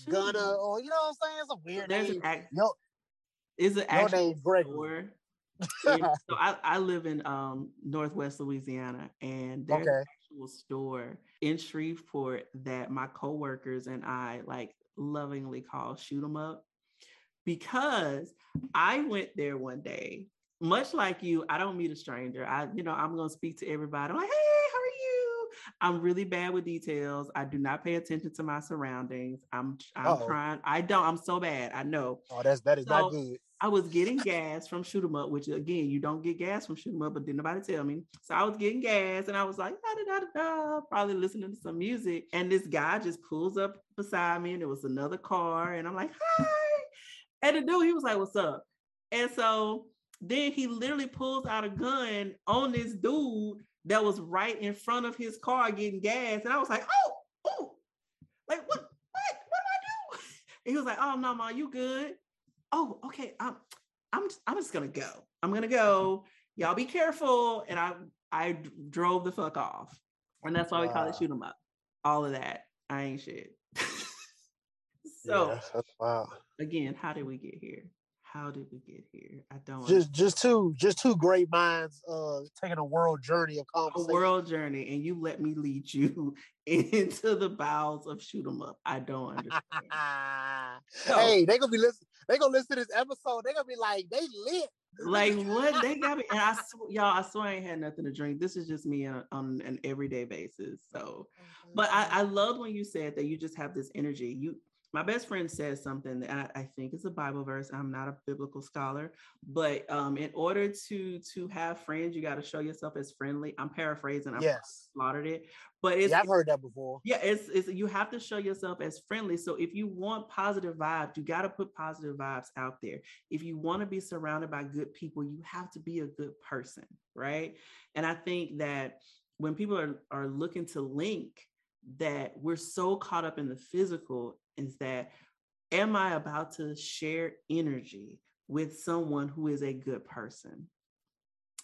Gunner, or you know what I'm saying? It's a weird There's name. An act- Yo, is it actual name Gregory? so I, I live in um northwest Louisiana and there's okay. an actual store in Shreveport that my coworkers and I like lovingly call shoot 'em up because I went there one day, much like you, I don't meet a stranger. I, you know, I'm going to speak to everybody. I'm like, hey, how are you? I'm really bad with details. I do not pay attention to my surroundings. I'm, I'm Uh-oh. trying. I don't. I'm so bad. I know. Oh, that's that is so, not good. I was getting gas from Shoot 'em Up, which again, you don't get gas from Shoot 'em Up, but didn't nobody tell me. So I was getting gas and I was like, da, da, da, da, probably listening to some music. And this guy just pulls up beside me and it was another car. And I'm like, hi. And the dude, he was like, What's up? And so then he literally pulls out a gun on this dude that was right in front of his car getting gas. And I was like, Oh, oh, like what? What? What do I do? And he was like, Oh no, ma, you good? Oh, okay. I'm I'm I'm just gonna go. I'm gonna go. Y'all be careful. And I I drove the fuck off. And that's why wow. we call it shoot 'em up. All of that. I ain't shit. so yeah, that's wow again, how did we get here? How did we get here? I don't just just two just two great minds uh taking a world journey of conversation. A world journey, and you let me lead you into the bowels of shoot 'em up. I don't understand. so, hey, they gonna be listening. They gonna listen to this episode. They gonna be like, they lit. Like what they got me, and I sw- y'all, I swear I ain't had nothing to drink. This is just me on, on an everyday basis. So, but I, I loved when you said that you just have this energy. You my best friend says something that I, I, think is a Bible verse. I'm not a biblical scholar, but um, in order to to have friends, you got to show yourself as friendly. I'm paraphrasing. I yes. slaughtered it, but it's yeah, I've heard that before. Yeah, it's, it's you have to show yourself as friendly. So if you want positive vibes, you got to put positive vibes out there. If you want to be surrounded by good people, you have to be a good person, right? And I think that when people are are looking to link that we're so caught up in the physical is that am I about to share energy with someone who is a good person?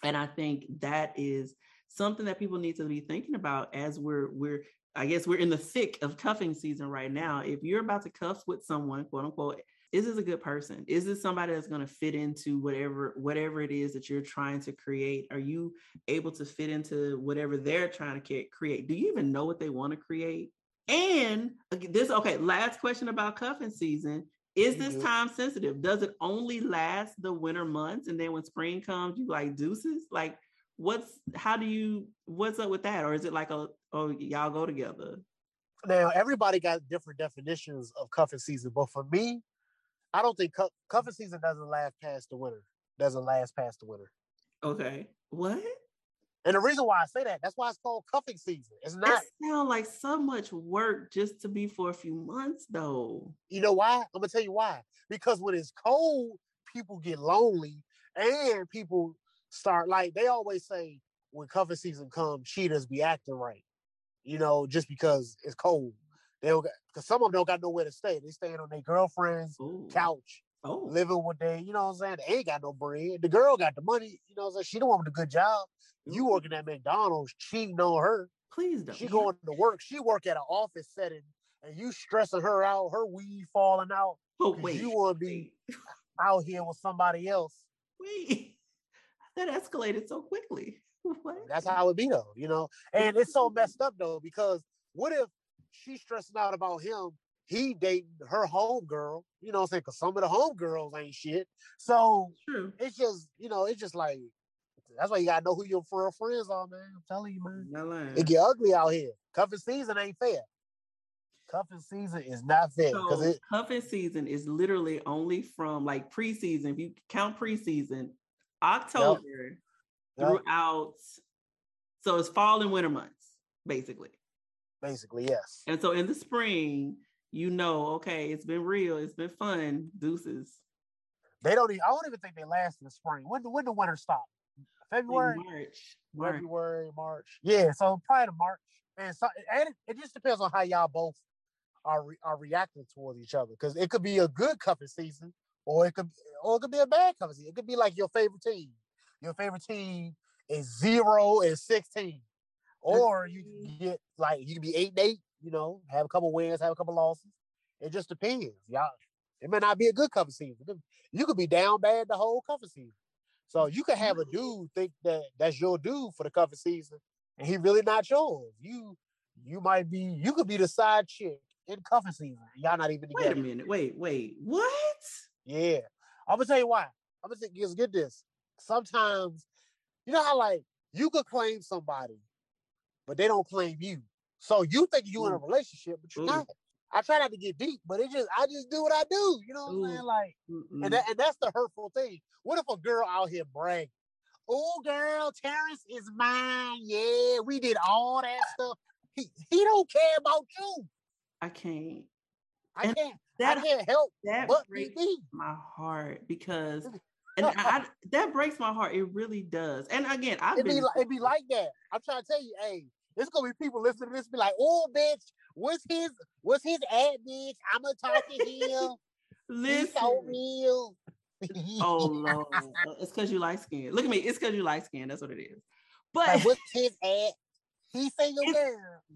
And I think that is something that people need to be thinking about as we're we're I guess we're in the thick of cuffing season right now. If you're about to cuff with someone, quote unquote, is this a good person? Is this somebody that's going to fit into whatever whatever it is that you're trying to create? Are you able to fit into whatever they're trying to create? Do you even know what they want to create? And this okay, last question about cuffing season. Is this mm-hmm. time sensitive? Does it only last the winter months and then when spring comes you like deuces? Like what's how do you what's up with that? Or is it like a oh y'all go together? Now everybody got different definitions of cuffing season but for me i don't think cu- cuffing season doesn't last past the winter doesn't last past the winter. Okay what? And the reason why i say that that's why it's called cuffing season. It's not it sound like so much work just to be for a few months though. You know why? I'm gonna tell you why. Because when it's cold people get lonely and people start like they always say when cuffing season comes, cheaters be acting right. You know, just because it's cold. They don't because some of them don't got nowhere to stay. They staying on their girlfriend's Ooh. couch, oh. living with they, you know what I'm saying? They ain't got no bread. The girl got the money, you know what I'm saying? She don't want a good job. You working at McDonald's, cheating on her. Please don't. She going to work. She work at an office setting, and you stressing her out. Her weed falling out. Oh wait, you want to be out here with somebody else. Wait that escalated so quickly. what? That's how it be though, you know. And it's so messed up though, because what if she's stressing out about him? He dating her home girl, you know I'm saying? Because some of the home girls ain't shit. So True. it's just, you know, it's just like that's why you gotta know who your real friends are, man. I'm telling you, man. It get ugly out here. Cuffing season ain't fair. Cuffing season is not fair because so, it cuffing season is literally only from like preseason. If you count preseason, October yep. throughout. So it's fall and winter months, basically. Basically, yes. And so in the spring, you know, okay, it's been real, it's been fun, deuces. They don't even, I don't even think they last in the spring. When when the winter stop? February, March, March, February, March. Yeah, so probably to March. And so and it, it just depends on how y'all both are re, are reacting towards each other because it could be a good cuffing season or it could or it could be a bad cuffing season. It could be like your favorite team. Your favorite team is zero and sixteen, or you get like you can be eight and eight. You know, have a couple wins, have a couple losses. It just depends, y'all. It may not be a good cuffing season. You could be down bad the whole cuffing season. So you could have a dude think that that's your dude for the cuffing season, and he really not yours. You you might be you could be the side chick in cuffing season. Y'all not even together. Wait a minute. Wait, wait. What? Yeah. I'm gonna tell you why. I'm gonna say, just get this. Sometimes, you know how like you could claim somebody, but they don't claim you. So you think you in a mm. relationship, but you're Ooh. not. I try not to get deep, but it just I just do what I do. You know what. I'm saying? Mm. Like, Mm-mm. and that, and that's the hurtful thing. What if a girl out here brag? Oh, girl, Terrence is mine. Yeah, we did all that stuff. He he don't care about you. I can't. I and can't. That I can't help that but breaks my heart because and I, that breaks my heart. It really does. And again, I've it be like, it be like that. I'm trying to tell you, hey, there's gonna be people listening to this be like, oh, bitch, what's his what's his ad, bitch? I'm gonna talk to him. Listen. He's so real. oh Lord, uh, it's because you like skin. Look at me. It's because you like skin. That's what it is. But like, what's his ad? He's single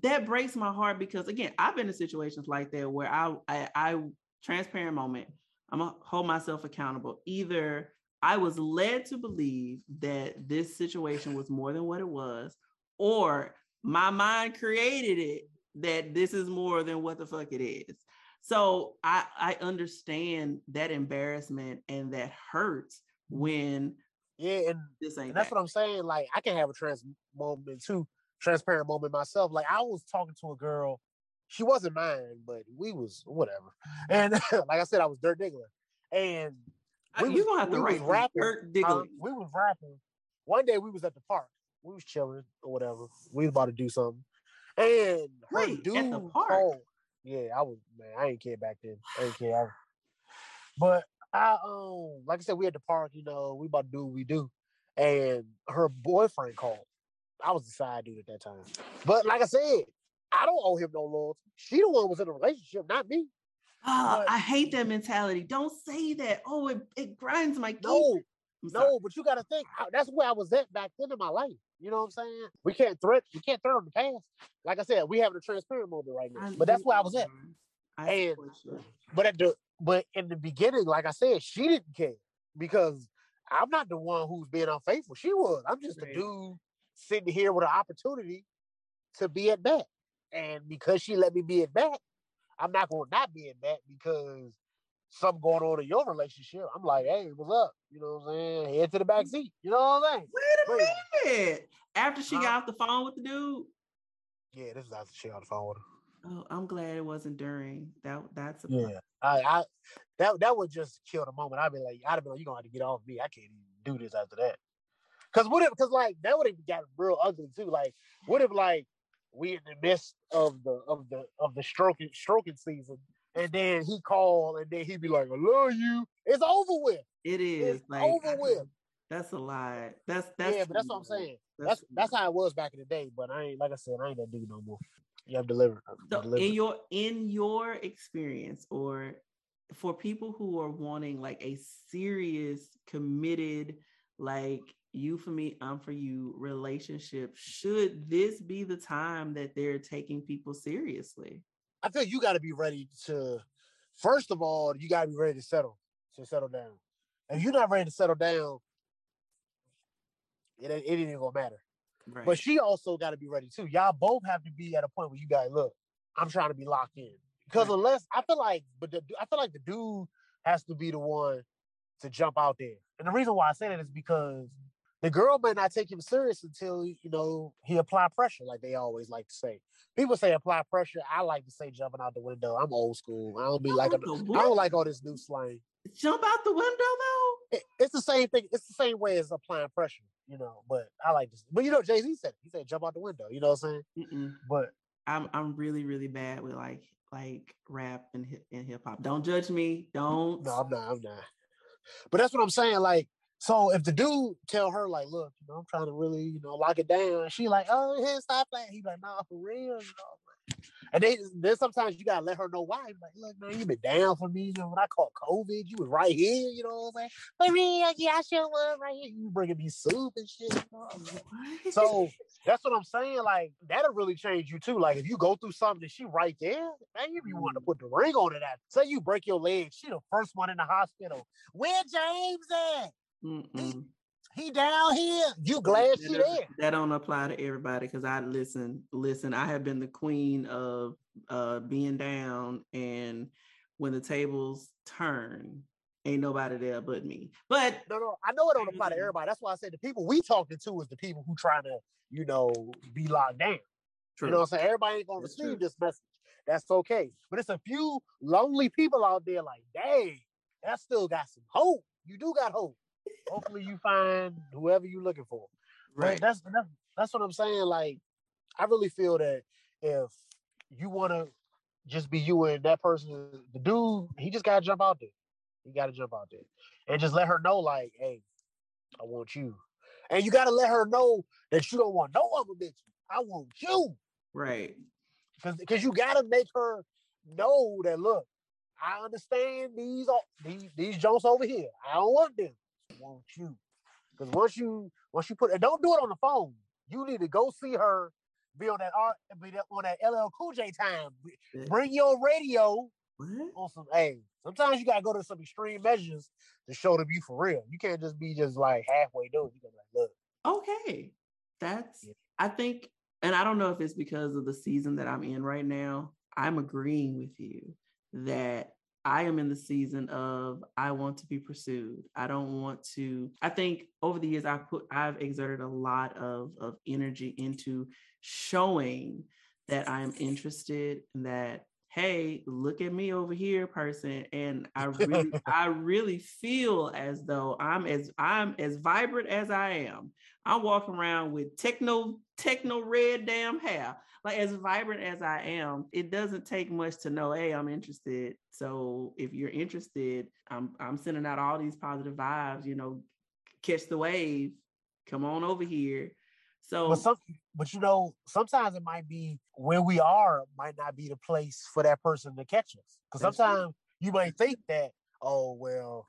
That breaks my heart because again, I've been in situations like that where I, I, I transparent moment. I'm gonna hold myself accountable. Either I was led to believe that this situation was more than what it was, or my mind created it that this is more than what the fuck it is. So I I understand that embarrassment and that hurts when yeah, and, this ain't and that's that. what I'm saying. Like I can have a trans moment too, transparent moment myself. Like I was talking to a girl, she wasn't mine, but we was whatever. And like I said, I was Dirk Diggler, and we you was- gonna have to write rapping, Dirt um, we was rapping. One day we was at the park. We was chilling or whatever. We was about to do something, and her Wait, at dude the park? called. Yeah, I was man. I ain't care back then. I ain't care. But I um, like I said, we at the park. You know, we about to do what we do, and her boyfriend called. I was the side dude at that time. But like I said, I don't owe him no loyalty. She the one was in a relationship, not me. Oh, but- I hate that mentality. Don't say that. Oh, it, it grinds my. No, no, but you got to think I- that's where I was at back then in my life. You know what I'm saying? We can't threat, we can't threat on the past. Like I said, we having a transparent moment right now. I But that's where I was at. I And-. But at the but in the beginning, like I said, she didn't care because I'm not the one who's being unfaithful. She was. I'm just Right. a dude sitting here with an opportunity to be at bat. And because she let me be at bat, I'm not gonna not be at bat because something going on in your relationship. I'm like, hey, what's up? You know what I'm saying? Head to the back seat. You know what I'm saying? Wait a minute. After she Huh? got off the phone with the dude. Yeah, this is after she on the phone with her. Oh, I'm glad it wasn't during. That that's a Yeah, I, I that that would just kill the moment. I'd be like, I'd be like, you're gonna have to get off me. I can't even do this after that. Cause what if? Cause like that would have got real ugly too. Like, what if like we in the midst of the of the of the stroking stroking season, and then he call, and then he'd be like, I love you. It's over with. It is It's like over I with. That's a lie. That's that's yeah, but that's what I'm saying. That's that's how it was back in the day. But I ain't like I said, I ain't that dude no more. You have delivered. So delivered. in your in your experience, or for people who are wanting like a serious, committed, like you for me, I'm for you relationship, should this be the time that they're taking people seriously? I feel you got to be ready to. First of all, you got to be ready to settle to settle down. If you're not ready to settle down, it ain't, it ain't even gonna matter. Right. But she also got to be ready too. Y'all both have to be at a point where you guys look. I'm trying to be locked in because Right. unless I feel like, but the, I feel like the dude has to be the one to jump out there. And the reason why I say that is because the girl may not take him serious until you know he apply pressure, like they always like to say. People say apply pressure. I like to say jumping out the window. I'm old school. I don't be like I don't like all this new slang. jump out the window though. It- it's the same thing. It's the same way as applying pressure, you know. But I like this. But you know, Jay Z said it. he said jump out the window. You know what I'm saying? Mm-mm. But I'm I'm really really bad with like like rap and hip and hip hop. Don't judge me. Don't. no, I'm not. I'm not. But that's what I'm saying. Like, so if the dude tell her like, look, you know, I'm trying to really, you know, lock it down, she like, oh, here, stop playing. He like, nah, for real. You know? And then, then sometimes you gotta let her know why. Like, look, man, you been down for me. You know, when I caught COVID, you was right here. You know what I'm saying? For real, yeah, I sure was right here. You bringing me soup and shit. You know? So that's what I'm saying. Like that'll really change you too. Like if you go through something, and she right there, man, you be wanting to mm-hmm. put the ring on it. At say you break your leg, she the first one in the hospital. Where James at? Mm-mm. He down here. You glad she there? that don't apply to everybody because I listen, listen, I have been the queen of uh being down and when the tables turn, ain't nobody there but me. But No, no, I know it don't apply to everybody. That's why I said the people we talking to is the people who trying to, you know, be locked down. true. You know what I'm saying? Everybody ain't gonna That's receive true. this message. That's okay. But it's a few lonely people out there like, dang, that still got some hope. You do got hope. Hopefully you find whoever you're looking for. right. But that's, that's that's what I'm saying. Like, I really feel that if you want to just be you and that person, the dude, he just gotta jump out there. He gotta jump out there and just let her know, like, hey, I want you. And you gotta let her know that you don't want no other bitch. I want you right. because you gotta make her know that look, I understand these these these jokes over here. I don't want them. Want you. Because once you once you put and don't do it on the phone. You need to go see her. Be on that R be that- on that LL Cool J time. Bring your radio What? on some. Hey, sometimes you gotta go to some extreme measures to show them you for real. You can't just be just like halfway doing. You gotta like, look, Okay. That's Yeah. I think and I don't know if it's because of the season that I'm in right now. I'm agreeing with you that I am in the season of I want to be pursued. I don't want to. I think over the years I've put I've exerted a lot of of energy into showing that I'm interested that hey, look at me over here, person. And I really, I really feel as though I'm as I'm as vibrant as I am. I'm walking around with techno, techno red damn hair. Like as vibrant as I am, it doesn't take much to know, hey, I'm interested. So if you're interested, I'm I'm sending out all these positive vibes, you know, catch the wave, come on over here. So, but some, but you know, sometimes it might be where we are might not be the place for that person to catch us. Because sometimes true. you might think that, oh well,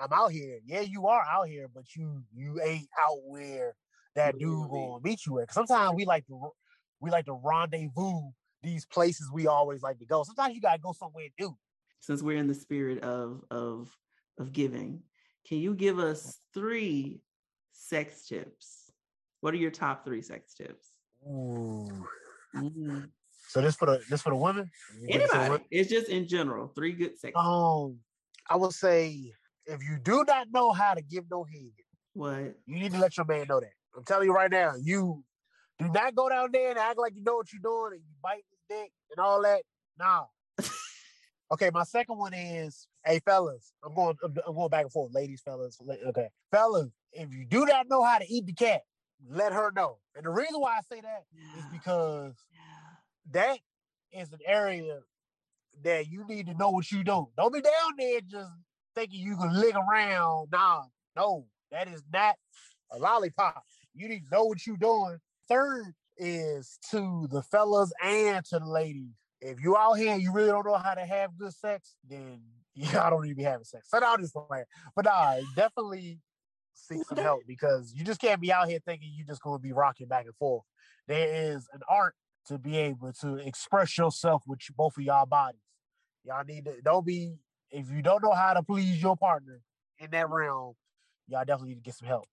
I'm out here. Yeah, you are out here, but you you ain't out where that dude gonna meet you at. Sometimes we like to we like to rendezvous these places we always like to go. Sometimes you gotta go somewhere new. Since we're in the spirit of of of giving, can you give us three sex tips what are your top three sex tips? Ooh. Mm-hmm. So this for the this for the women? Anybody? It's just in general. Three good sex. Um, I would say if you do not know how to give no head, what you need to let your man know that. I'm telling you right now, you do not go down there and act like you know what you're doing and you bite his dick and all that. Nah. okay, my second one is, hey fellas, I'm going, I'm going back and forth, ladies, fellas. Okay, fellas, if you do not know how to eat the cat, let her know. And the reason why I say that yeah. is because that is an area that you need to know what you do. Don't be down there just thinking you can lick around. Nah, no, that is not a lollipop. You need to know what you're doing. Third is to the fellas and to the ladies. If you out here and you really don't know how to have good sex, then yeah, I don't need to be having sex. So I'm just. But nah, definitely seek some help because you just can't be out here thinking you're just going to be rocking back and forth. There is an art to be able to express yourself with both of y'all bodies. Y'all need to don't be if you don't know how to please your partner in that realm, y'all definitely need to get some help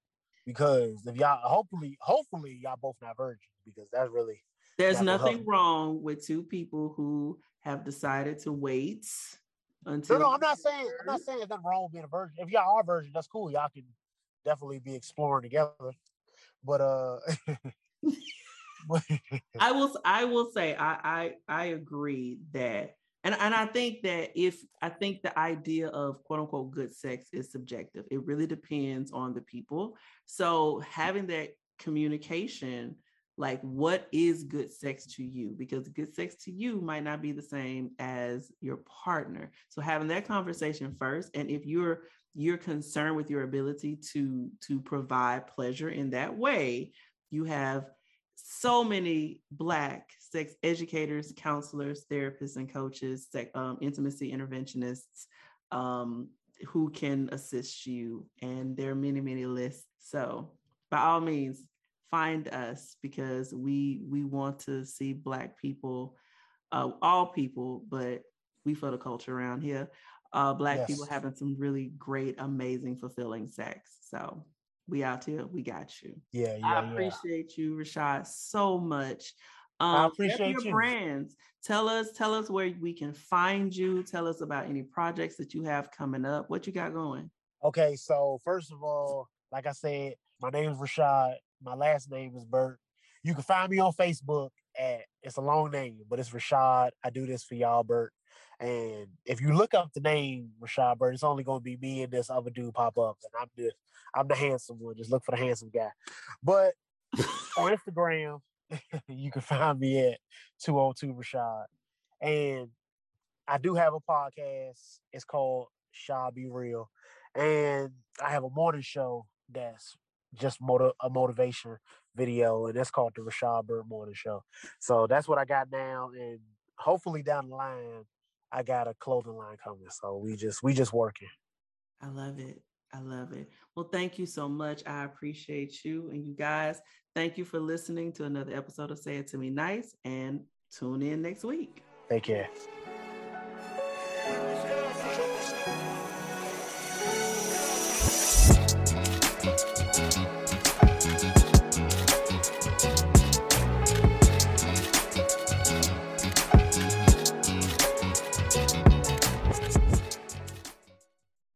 because if y'all hopefully hopefully y'all both not virgins because that's really there's nothing wrong with two people who have decided to wait until no no I'm not saying I'm not saying there's nothing wrong with being a virgin. If y'all are virgin, that's cool. Y'all can definitely be exploring together. But uh I will I will say I I I agree that and and I think that if I think the idea of quote unquote good sex is subjective. It really depends on the people. So having that communication like what is good sex to you because good sex to you might not be the same as your partner so having that conversation first and if you're you're concerned with your ability to to provide pleasure in that way you have so many black sex educators counselors therapists and coaches um, intimacy interventionists um, who can assist you and there are many many lists. So by all means find us because we we want to see black people uh, all people but we for the culture around here uh, black yes. people having some really great, amazing, fulfilling sex. So we out here, we got you. Yeah, yeah. I appreciate yeah. you, Rashad, so much. Um, I appreciate your you. brands. Tell us, tell us where we can find you. Tell us about any projects that you have coming up. What you got going? Okay, so first of all, like I said, my name is Rashad. My last name is Burt. You can find me on Facebook at it's a long name, but it's Rashad. I do this for y'all, Burt. And if you look up the name Rashad Bird, it's only gonna be me and this other dude pop up, and I'm the I'm the handsome one. Just look for the handsome guy. But on Instagram, you can find me at 202 Rashad. And I do have a podcast. It's called Shaw Be Real. And I have a morning show that's just motiv- a motivation video, and that's called the Rashad Bird Morning Show. So that's what I got now. And hopefully down the line, I got a clothing line coming. So we just we just working. I love it. I love it. Well, thank you so much. I appreciate you. And you guys, thank you for listening to another episode of Say It To Me Nice and tune in next week. Take care.